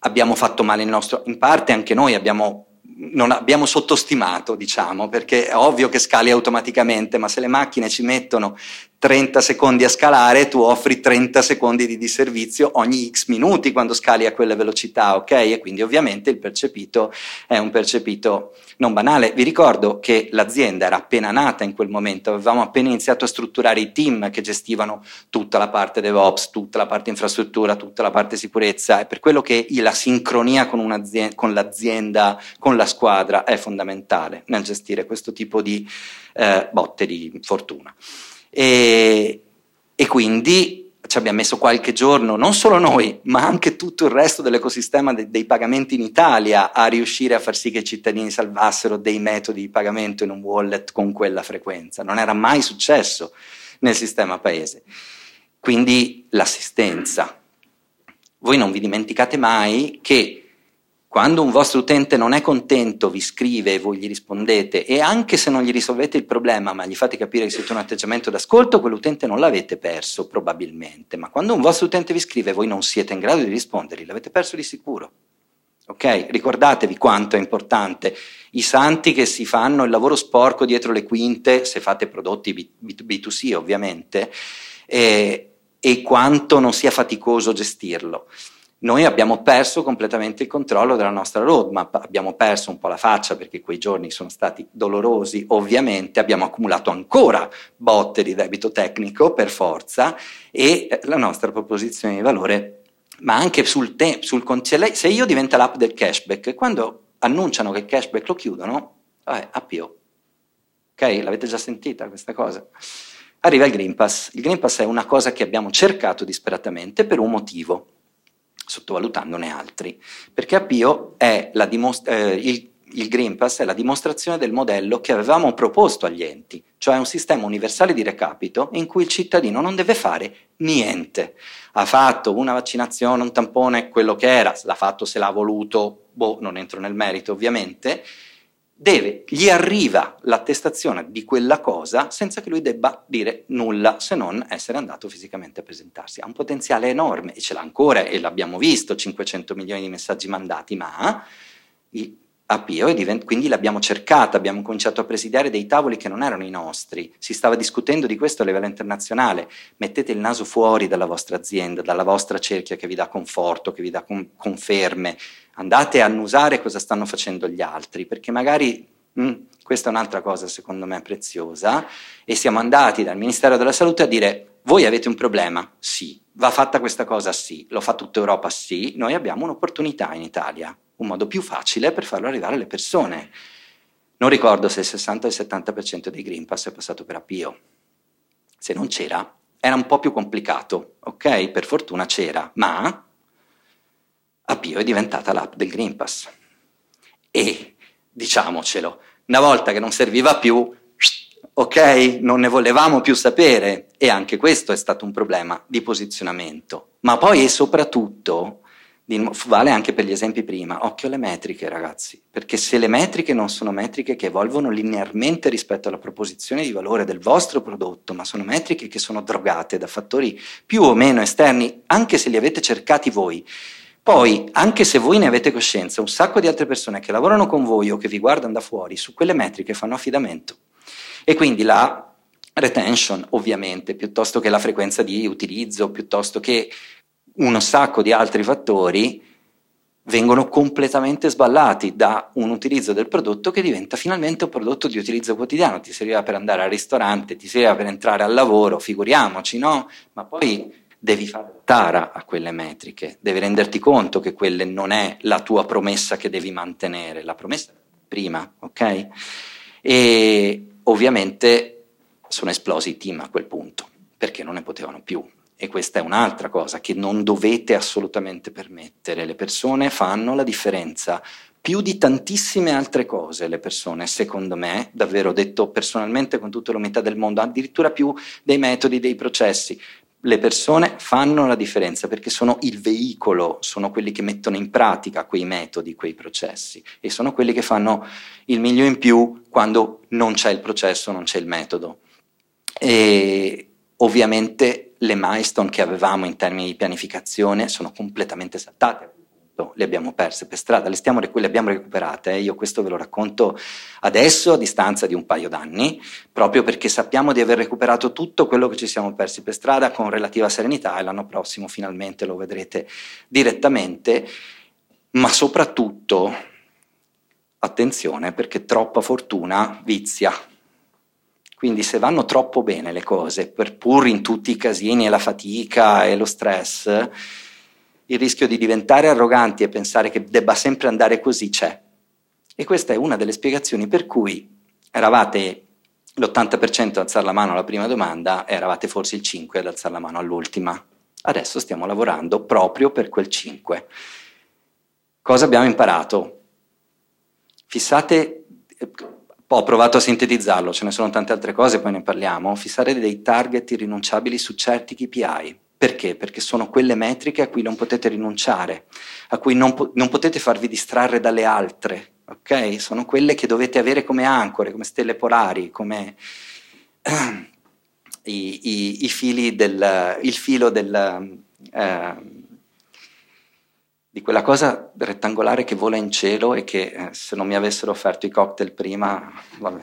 A: abbiamo fatto male il nostro, in parte anche noi abbiamo non abbiamo sottostimato, diciamo, perché è ovvio che scali automaticamente, ma se le macchine ci mettono 30 secondi a scalare, tu offri 30 secondi di disservizio ogni x minuti quando scali a quelle velocità, ok? E quindi ovviamente il percepito è un percepito non banale. Vi ricordo che l'azienda era appena nata in quel momento, avevamo appena iniziato a strutturare i team che gestivano tutta la parte DevOps, tutta la parte infrastruttura, tutta la parte sicurezza, è per quello che la sincronia con, con l'azienda, con la squadra è fondamentale nel gestire questo tipo di eh, botte di fortuna. E, e quindi ci abbiamo messo qualche giorno, non solo noi, ma anche tutto il resto dell'ecosistema de- dei pagamenti in Italia a riuscire a far sì che i cittadini salvassero dei metodi di pagamento in un wallet con quella frequenza. Non era mai successo nel sistema paese. Quindi l'assistenza. Voi non vi dimenticate mai che quando un vostro utente non è contento, vi scrive e voi gli rispondete e anche se non gli risolvete il problema, ma gli fate capire che siete un atteggiamento d'ascolto, quell'utente non l'avete perso probabilmente. Ma quando un vostro utente vi scrive e voi non siete in grado di rispondergli, l'avete perso di sicuro. Ok? Ricordatevi quanto è importante i santi che si fanno il lavoro sporco dietro le quinte, se fate prodotti B2C ovviamente, e, e quanto non sia faticoso gestirlo noi abbiamo perso completamente il controllo della nostra roadmap, abbiamo perso un po' la faccia perché quei giorni sono stati dolorosi, ovviamente abbiamo accumulato ancora botte di debito tecnico per forza e la nostra proposizione di valore, ma anche sul, te- sul se io divento l'app del cashback, quando annunciano che il cashback lo chiudono, vabbè, appio. Ok, l'avete già sentita questa cosa? Arriva il Green Pass. Il Green Pass è una cosa che abbiamo cercato disperatamente per un motivo sottovalutandone altri, perché Appio è dimostra- eh, il, il Green Pass è la dimostrazione del modello che avevamo proposto agli enti, cioè un sistema universale di recapito in cui il cittadino non deve fare niente. Ha fatto una vaccinazione, un tampone, quello che era, l'ha fatto se l'ha voluto, boh, non entro nel merito ovviamente, deve, gli arriva l'attestazione di quella cosa senza che lui debba dire nulla se non essere andato fisicamente a presentarsi. Ha un potenziale enorme e ce l'ha ancora e l'abbiamo visto, 500 milioni di messaggi mandati, ma a Pio divent- quindi l'abbiamo cercata, abbiamo cominciato a presidiare dei tavoli che non erano i nostri, si stava discutendo di questo a livello internazionale, mettete il naso fuori dalla vostra azienda, dalla vostra cerchia che vi dà conforto, che vi dà con- conferme, andate a annusare cosa stanno facendo gli altri, perché magari mh, mm, questa è un'altra cosa secondo me preziosa, e siamo andati dal Ministero della Salute a dire voi avete un problema? Sì. Va fatta questa cosa? Sì. Lo fa tutta Europa? Sì. Noi abbiamo un'opportunità in Italia un modo più facile per farlo arrivare alle persone. Non ricordo se il 60 o il 70% dei Green Pass è passato per Appio. Se non c'era, era un po' più complicato, ok? Per fortuna c'era, ma Appio è diventata l'app del Green Pass. E, diciamocelo, una volta che non serviva più, ok, non ne volevamo più sapere e anche questo è stato un problema di posizionamento. Ma poi e soprattutto vale anche per gli esempi prima, occhio alle metriche ragazzi, perché se le metriche non sono metriche che evolvono linearmente rispetto alla proposizione di valore del vostro prodotto, ma sono metriche che sono drogate da fattori più o meno esterni, anche se li avete cercati voi, poi, anche se voi ne avete coscienza, un sacco di altre persone che lavorano con voi o che vi guardano da fuori, su quelle metriche fanno affidamento. E quindi la retention, ovviamente, piuttosto che la frequenza di utilizzo, piuttosto che un sacco di altri fattori vengono completamente sballati da un utilizzo del prodotto che diventa finalmente un prodotto di utilizzo quotidiano. Ti serviva per andare al ristorante, ti serviva per entrare al lavoro, figuriamoci, no? Ma poi devi fare tara a quelle metriche, devi renderti conto che quelle non è la tua promessa che devi mantenere, la promessa prima, ok? E ovviamente sono esplosi i team a quel punto, perché non ne potevano più. E questa è un'altra cosa che non dovete assolutamente permettere. Le persone fanno la differenza più di tantissime altre cose le persone, secondo me, davvero detto personalmente con tutta l'umiltà del mondo, addirittura più dei metodi, dei processi. Le persone fanno la differenza perché sono il veicolo, sono quelli che mettono in pratica quei metodi, quei processi e sono quelli che fanno il miglio in più quando non c'è il processo, non c'è il metodo. E ovviamente le milestone che avevamo in termini di pianificazione sono completamente saltate le abbiamo perse per strada, le, stiamo, le abbiamo recuperate. Eh. Io questo ve lo racconto adesso a distanza di un paio d'anni, proprio perché sappiamo di aver recuperato tutto quello che ci siamo persi per strada con relativa serenità e l'anno prossimo finalmente lo vedrete direttamente, ma soprattutto attenzione perché troppa fortuna vizia. Quindi se vanno troppo bene le cose, per pur in tutti i casini e la fatica e lo stress, il rischio di diventare arroganti e pensare che debba sempre andare così c'è. E questa è una delle spiegazioni per cui eravate l'80% ad alzare la mano alla prima domanda e eravate forse il 5% ad alzare la mano all'ultima. Adesso stiamo lavorando proprio per quel 5. Cosa abbiamo imparato? Fissate, ho provato a sintetizzarlo, ce ne sono tante altre cose, poi ne parliamo. Fissare dei target irrinunciabili su certi KPI perché? Perché sono quelle metriche a cui non potete rinunciare, a cui non, po- non potete farvi distrarre dalle altre, ok? Sono quelle che dovete avere come ancore, come stelle polari, come i, i, i, fili del, il filo del, eh, di quella cosa rettangolare che vola in cielo e che eh, se non mi avessero offerto i cocktail prima, vabbè,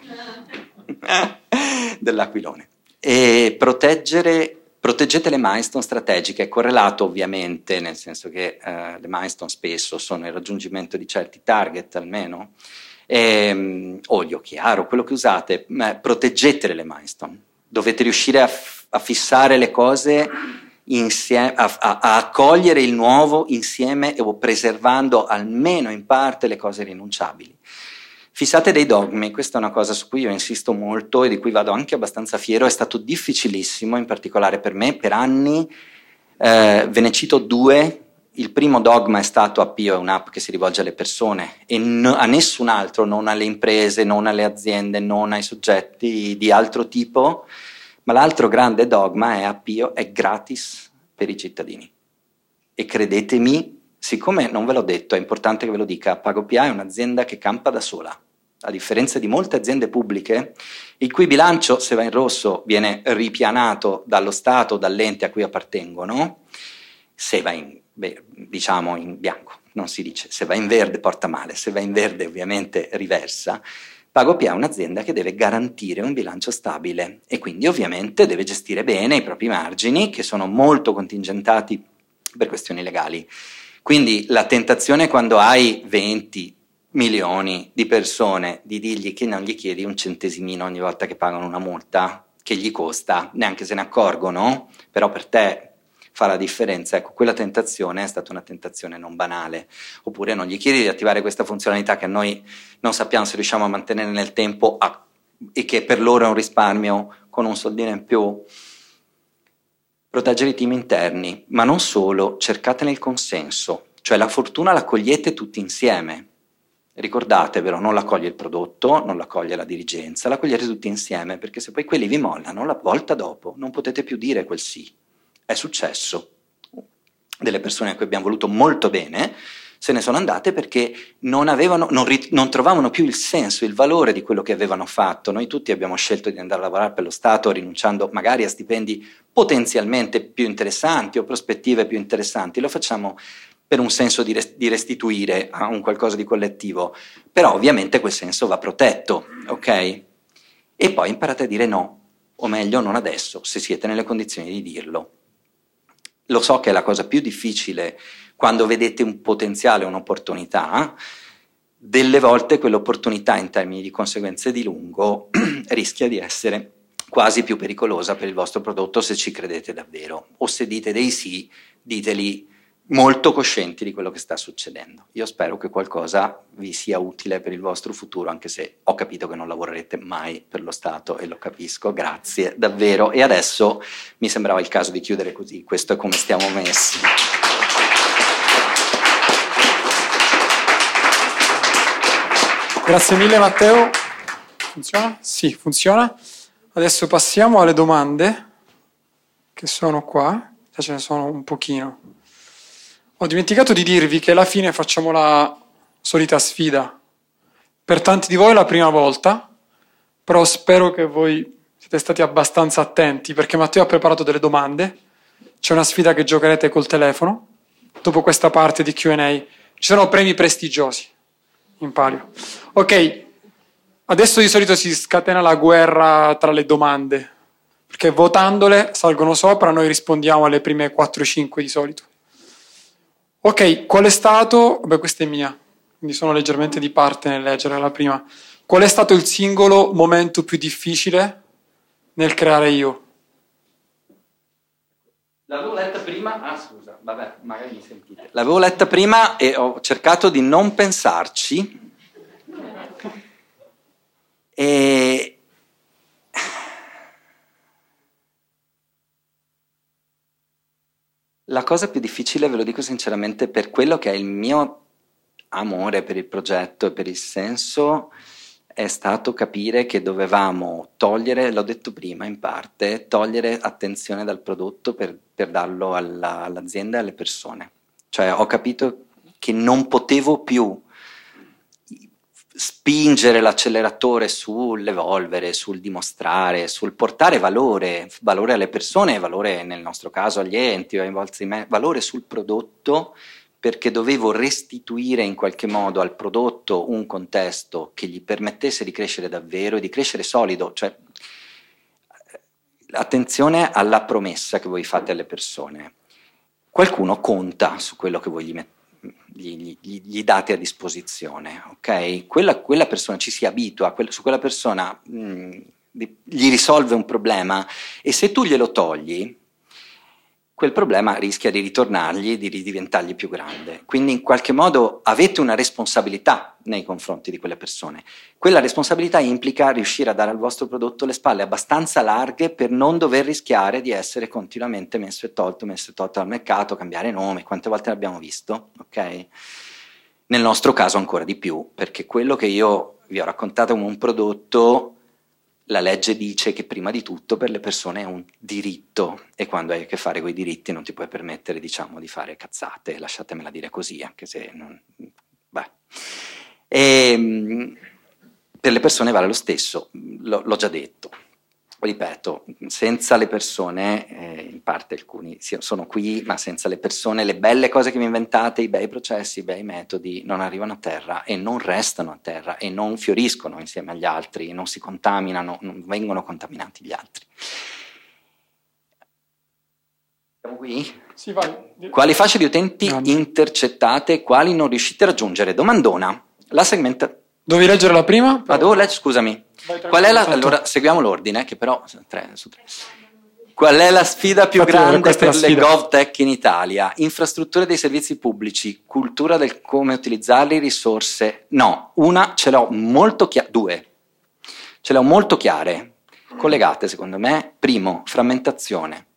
A: dell'aquilone. E proteggere Proteggete le milestone strategiche, è correlato ovviamente, nel senso che eh, le milestone spesso sono il raggiungimento di certi target almeno, e, olio chiaro, quello che usate, proteggete le milestone, dovete riuscire a, f- a fissare le cose insieme, a, a, a, accogliere il nuovo insieme o preservando almeno in parte le cose rinunciabili. Fissate dei dogmi, questa è una cosa su cui io insisto molto e di cui vado anche abbastanza fiero, è stato difficilissimo, in particolare per me, per anni. Eh, ve ne cito due. Il primo dogma è stato Appio è un'app che si rivolge alle persone e n- a nessun altro, non alle imprese, non alle aziende, non ai soggetti di altro tipo, ma l'altro grande dogma è Appio è gratis per i cittadini. E credetemi, siccome non ve l'ho detto, è importante che ve lo dica, PagoPA è un'azienda che campa da sola. A differenza di molte aziende pubbliche, il cui bilancio, se va in rosso, viene ripianato dallo Stato, dall'ente a cui appartengono, se va in, diciamo in bianco, non si dice, se va in verde porta male, se va in verde ovviamente riversa, PagoPA è un'azienda che deve garantire un bilancio stabile e quindi ovviamente deve gestire bene i propri margini che sono molto contingentati per questioni legali. Quindi la tentazione quando hai 20, milioni di persone di dirgli che non gli chiedi un centesimino ogni volta che pagano una multa che gli costa, neanche se ne accorgono, però per te fa la differenza. Ecco, quella tentazione è stata una tentazione non banale. Oppure non gli chiedi di attivare questa funzionalità che noi non sappiamo se riusciamo a mantenere nel tempo a, e che per loro è un risparmio con un soldino in più. Proteggere i team interni, ma non solo, cercatene il consenso, cioè la fortuna la cogliete tutti insieme. Ricordatevelo, non la coglie il prodotto, non la coglie la dirigenza, la cogliete tutti insieme, perché se poi quelli vi mollano, la volta dopo non potete più dire quel sì. È successo. Delle persone a cui abbiamo voluto molto bene se ne sono andate perché non, avevano, non, rit- non trovavano più il senso, il valore di quello che avevano fatto. Noi tutti abbiamo scelto di andare a lavorare per lo Stato rinunciando magari a stipendi potenzialmente più interessanti o prospettive più interessanti. Lo facciamo per un senso di, res- di restituire a un qualcosa di collettivo, però ovviamente quel senso va protetto, ok? E poi imparate a dire no, o meglio non adesso, se siete nelle condizioni di dirlo. Lo so che è la cosa più difficile quando vedete un potenziale, un'opportunità, delle volte quell'opportunità in termini di conseguenze di lungo rischia di essere quasi più pericolosa per il vostro prodotto se ci credete davvero. O se dite dei sì, diteli molto coscienti di quello che sta succedendo. Io spero che qualcosa vi sia utile per il vostro futuro, anche se ho capito che non lavorerete mai per lo Stato e lo capisco. Grazie, davvero. E adesso mi sembrava il caso di chiudere così. Questo è come stiamo messi.
B: Grazie mille Matteo. Funziona? Sì, funziona. Adesso passiamo alle domande che sono qua. Ce ne sono un pochino. Ho dimenticato di dirvi che alla fine facciamo la solita sfida. Per tanti di voi è la prima volta, però spero che voi siete stati abbastanza attenti perché Matteo ha preparato delle domande. C'è una sfida che giocherete col telefono. Dopo questa parte di QA ci sono premi prestigiosi in palio. Ok, adesso di solito si scatena la guerra tra le domande perché votandole salgono sopra, noi rispondiamo alle prime 4-5 di solito. Ok, qual è stato, beh questa è mia, quindi sono leggermente di parte nel leggere la prima. Qual è stato il singolo momento più difficile nel creare io?
A: L'avevo letta prima, ah scusa, vabbè, magari mi sentite. L'avevo letta prima e ho cercato di non pensarci. E La cosa più difficile, ve lo dico sinceramente, per quello che è il mio amore per il progetto e per il senso, è stato capire che dovevamo togliere, l'ho detto prima in parte, togliere attenzione dal prodotto per, per darlo alla, all'azienda e alle persone. Cioè ho capito che non potevo più spingere l'acceleratore sull'evolvere, sul dimostrare, sul portare valore, valore alle persone, valore nel nostro caso agli enti, valore sul prodotto, perché dovevo restituire in qualche modo al prodotto un contesto che gli permettesse di crescere davvero e di crescere solido, cioè attenzione alla promessa che voi fate alle persone. Qualcuno conta su quello che voi gli mettete gli, gli, gli, date a disposizione, ok? Quella, quella, persona ci si abitua, quella, su quella persona mh, mm, gli risolve un problema e se tu glielo togli, quel problema rischia di ritornargli, di diventargli più grande. Quindi in qualche modo avete una responsabilità nei confronti di quelle persone. Quella responsabilità implica riuscire a dare al vostro prodotto le spalle abbastanza larghe per non dover rischiare di essere continuamente messo e tolto, messo e tolto dal mercato, cambiare nome, quante volte l'abbiamo visto, ok? Nel nostro caso ancora di più, perché quello che io vi ho raccontato come un prodotto la legge dice che prima di tutto per le persone è un diritto e quando hai a che fare con i diritti non ti puoi permettere diciamo di fare cazzate, lasciatemela dire così, anche se non... Beh. E, ehm, per le persone vale lo stesso, l'ho già detto ripeto, senza le persone, eh, in parte alcuni sono qui, ma senza le persone, le belle cose che vi inventate, i bei processi, i bei metodi non arrivano a terra e non restano a terra e non fioriscono insieme agli altri, non si contaminano, non vengono contaminati gli altri. Siamo qui?
B: Sì, vai.
A: Quali fasce di utenti intercettate e quali non riuscite a raggiungere? Domandona. La segmenta...
B: Dovevi leggere la prima?
A: Ah, devo leggere, scusami. Qual è la, allora, seguiamo l'ordine, che però tre su tre. Qual è la sfida più Infatti, grande per le GovTech in Italia? Infrastrutture dei servizi pubblici, cultura del come utilizzarli, risorse. No, una ce l'ho molto chiara, due ce le ho molto chiare, collegate secondo me. Primo, frammentazione.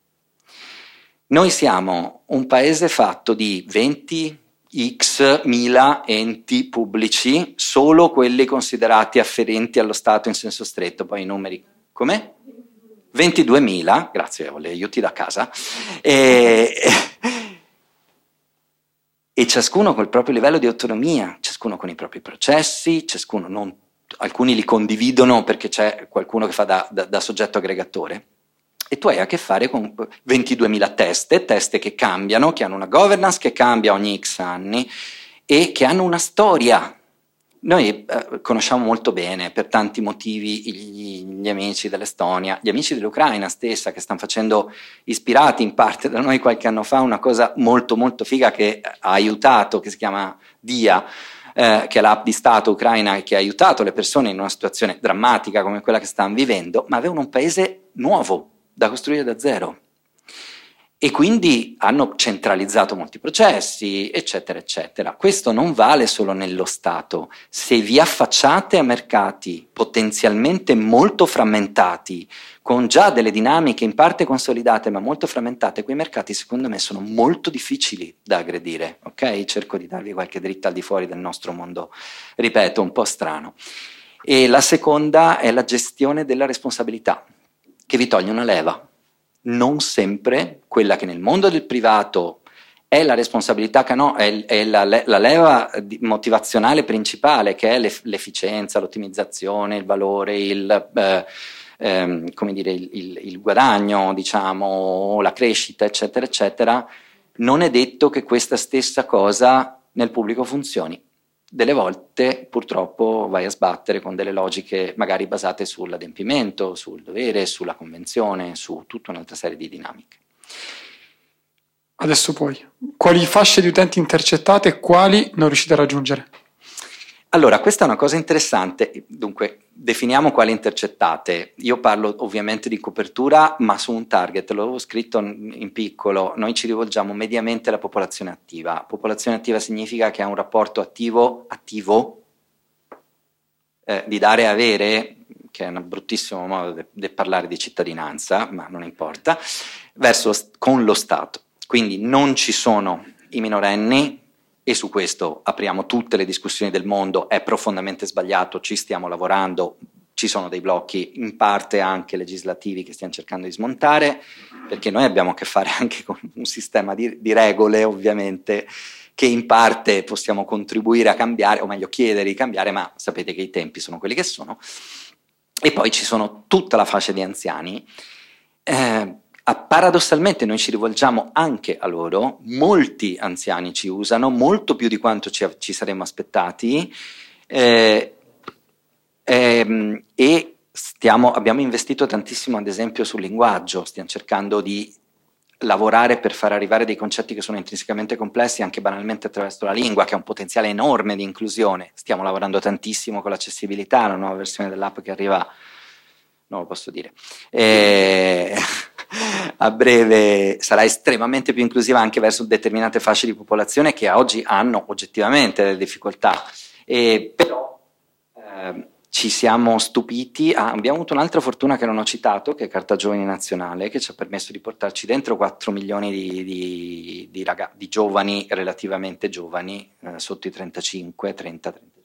A: Noi siamo un paese fatto di 20 x mila enti pubblici, solo quelli considerati afferenti allo Stato in senso stretto, poi i numeri come? 22.000, grazie, ho le aiuti da casa, e, e ciascuno col proprio livello di autonomia, ciascuno con i propri processi, ciascuno non, alcuni li condividono perché c'è qualcuno che fa da, da, da soggetto aggregatore e tu hai a che fare con 22.000 teste, teste che cambiano, che hanno una governance che cambia ogni X anni e che hanno una storia. Noi eh, conosciamo molto bene per tanti motivi gli, gli, amici dell'Estonia, gli amici dell'Ucraina stessa che stanno facendo, ispirati in parte da noi qualche anno fa, una cosa molto molto figa che ha aiutato, che si chiama DIA, eh, che è l'app di Stato ucraina che ha aiutato le persone in una situazione drammatica come quella che stanno vivendo, ma avevano un paese nuovo da costruire da zero e quindi hanno centralizzato molti processi, eccetera, eccetera. Questo non vale solo nello Stato. Se vi affacciate a mercati potenzialmente molto frammentati, con già delle dinamiche in parte consolidate ma molto frammentate, quei mercati secondo me sono molto difficili da aggredire, ok? Cerco di darvi qualche dritta al di fuori del nostro mondo, ripeto, un po' strano. E la seconda è la gestione della responsabilità, che vi toglie una leva. Non sempre quella che nel mondo del privato è la responsabilità, no, è, è la, la, leva motivazionale principale che è l'efficienza, l'ottimizzazione, il valore, il, eh, ehm, dire, il, il, il guadagno, diciamo, la crescita, eccetera, eccetera, non è detto che questa stessa cosa nel pubblico funzioni delle volte purtroppo vai a sbattere con delle logiche magari basate sull'adempimento, sul dovere, sulla convenzione, su tutta un'altra serie di dinamiche.
B: Adesso poi, quali fasce di utenti intercettate e quali non riuscite a raggiungere?
A: Allora, questa è una cosa interessante. Dunque, definiamo quali intercettate. Io parlo ovviamente di copertura, ma su un target, l'avevo scritto in piccolo, noi ci rivolgiamo mediamente alla popolazione attiva. Popolazione attiva significa che ha un rapporto attivo, attivo eh, di dare e avere, che è un bruttissimo modo di parlare di cittadinanza, ma non importa, verso, con lo Stato. Quindi non ci sono i minorenni, e su questo apriamo tutte le discussioni del mondo, è profondamente sbagliato, ci stiamo lavorando, ci sono dei blocchi in parte anche legislativi che stiamo cercando di smontare, perché noi abbiamo a che fare anche con un sistema di, di regole ovviamente che in parte possiamo contribuire a cambiare, o meglio chiedere di cambiare, ma sapete che i tempi sono quelli che sono. E poi ci sono tutta la fascia di anziani. Eh, paradossalmente noi ci rivolgiamo anche a loro, molti anziani ci usano, molto più di quanto ci, ci saremmo aspettati eh, ehm, e stiamo, abbiamo investito tantissimo ad esempio sul linguaggio, stiamo cercando di lavorare per far arrivare dei concetti che sono intrinsecamente complessi anche banalmente attraverso la lingua, che ha un potenziale enorme di inclusione. Stiamo lavorando tantissimo con l'accessibilità, la nuova versione dell'app che arriva, non lo posso dire. E a breve sarà estremamente più inclusiva anche verso determinate fasce di popolazione che oggi hanno oggettivamente delle difficoltà. E però eh, ci siamo stupiti, ah, abbiamo avuto un'altra fortuna che non ho citato, che è Carta Giovani Nazionale, che ci ha permesso di portarci dentro 4 milioni di, di, di, raga- di giovani relativamente giovani, eh, sotto i 35, 30, 35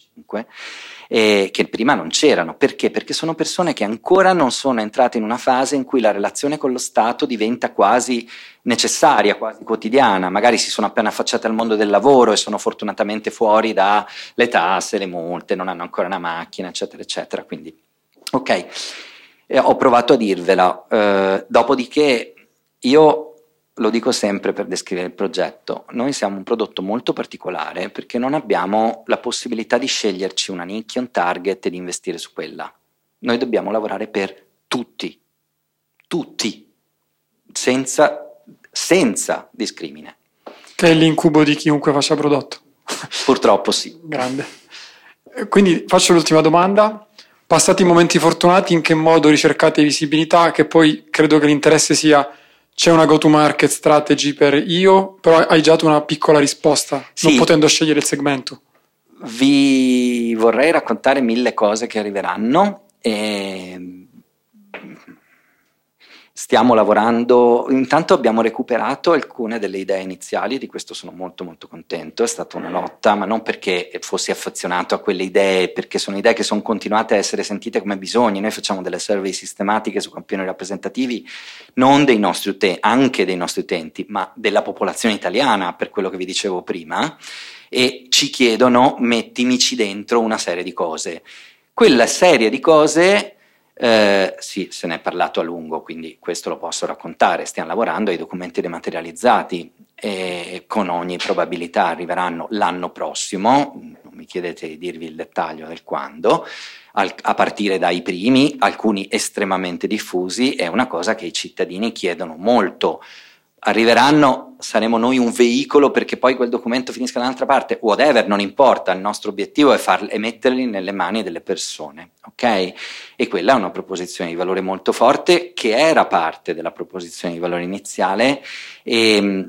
A: eh, che prima non c'erano. Perché? Perché sono persone che ancora non sono entrate in una fase in cui la relazione con lo Stato diventa quasi necessaria, quasi quotidiana. Magari si sono appena affacciate al mondo del lavoro e sono fortunatamente fuori dalle tasse, le multe, non hanno ancora una macchina, eccetera, eccetera. Quindi, ok, eh, ho provato a dirvela. Eh, dopodiché io lo dico sempre per descrivere il progetto, noi siamo un prodotto molto particolare perché non abbiamo la possibilità di sceglierci una nicchia, un target e di investire su quella. Noi dobbiamo lavorare per tutti, tutti, senza, senza discrimine.
B: Che è l'incubo di chiunque faccia prodotto.
A: Purtroppo sì.
B: Grande. Quindi faccio l'ultima domanda. Passati i momenti fortunati, in che modo ricercate visibilità? Che poi credo che l'interesse sia c'è una go-to-market strategy per io, però hai già dato una piccola risposta, sì. non potendo scegliere il segmento.
A: Vi vorrei raccontare mille cose che arriveranno. E Stiamo lavorando, intanto abbiamo recuperato alcune delle idee iniziali, di questo sono molto molto contento, è stata una lotta, ma non perché fossi affezionato a quelle idee, perché sono idee che sono continuate a essere sentite come bisogni, noi facciamo delle survey sistematiche su campioni rappresentativi, non dei nostri utenti, anche dei nostri utenti, ma della popolazione italiana, per quello che vi dicevo prima, e ci chiedono mettimici dentro una serie di cose. Quella serie di cose eh, sì, se ne è parlato a lungo, quindi questo lo posso raccontare. Stiamo lavorando ai documenti dematerializzati e con ogni probabilità arriveranno l'anno prossimo, non mi chiedete di dirvi il dettaglio del quando, al, a partire dai primi, alcuni estremamente diffusi, è una cosa che i cittadini chiedono molto arriveranno, saremo noi un veicolo perché poi quel documento finisca da un'altra parte, whatever, non importa, il nostro obiettivo è, farli, è metterli nelle mani delle persone, ok? E quella è una proposizione di valore molto forte che era parte della proposizione di valore iniziale e mm,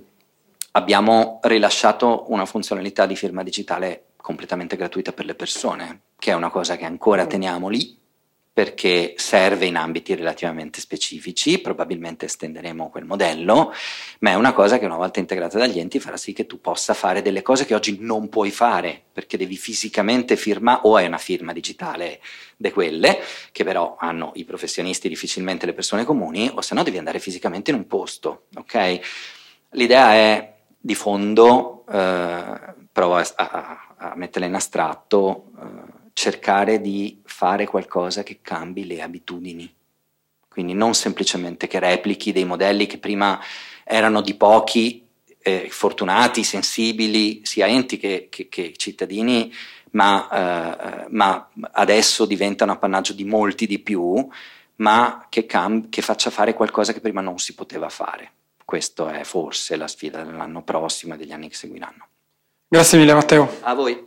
A: abbiamo rilasciato una funzionalità di firma digitale completamente gratuita per le persone, che è una cosa che ancora teniamo lì perché serve in ambiti relativamente specifici, probabilmente estenderemo quel modello, ma è una cosa che una volta integrata dagli enti farà sì che tu possa fare delle cose che oggi non puoi fare, perché devi fisicamente firmare o hai una firma digitale di quelle, che però hanno i professionisti difficilmente le persone comuni, o se no devi andare fisicamente in un posto, ok? L'idea è di fondo, eh, provo a, a, a metterla in astratto, eh, cercare di fare qualcosa che cambi le abitudini. Quindi non semplicemente che replichi dei modelli che prima erano di pochi, eh, fortunati, sensibili, sia enti che, che, che cittadini, ma, eh, ma, adesso diventano appannaggio di molti di più, ma che, cam- che faccia fare qualcosa che prima non si poteva fare. Questa è forse la sfida dell'anno prossimo e degli anni che seguiranno.
C: Grazie mille Matteo.
A: A voi.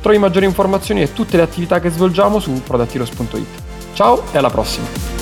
C: Trovi maggiori informazioni e tutte le attività che svolgiamo su productheroes.it. Ciao e alla prossima!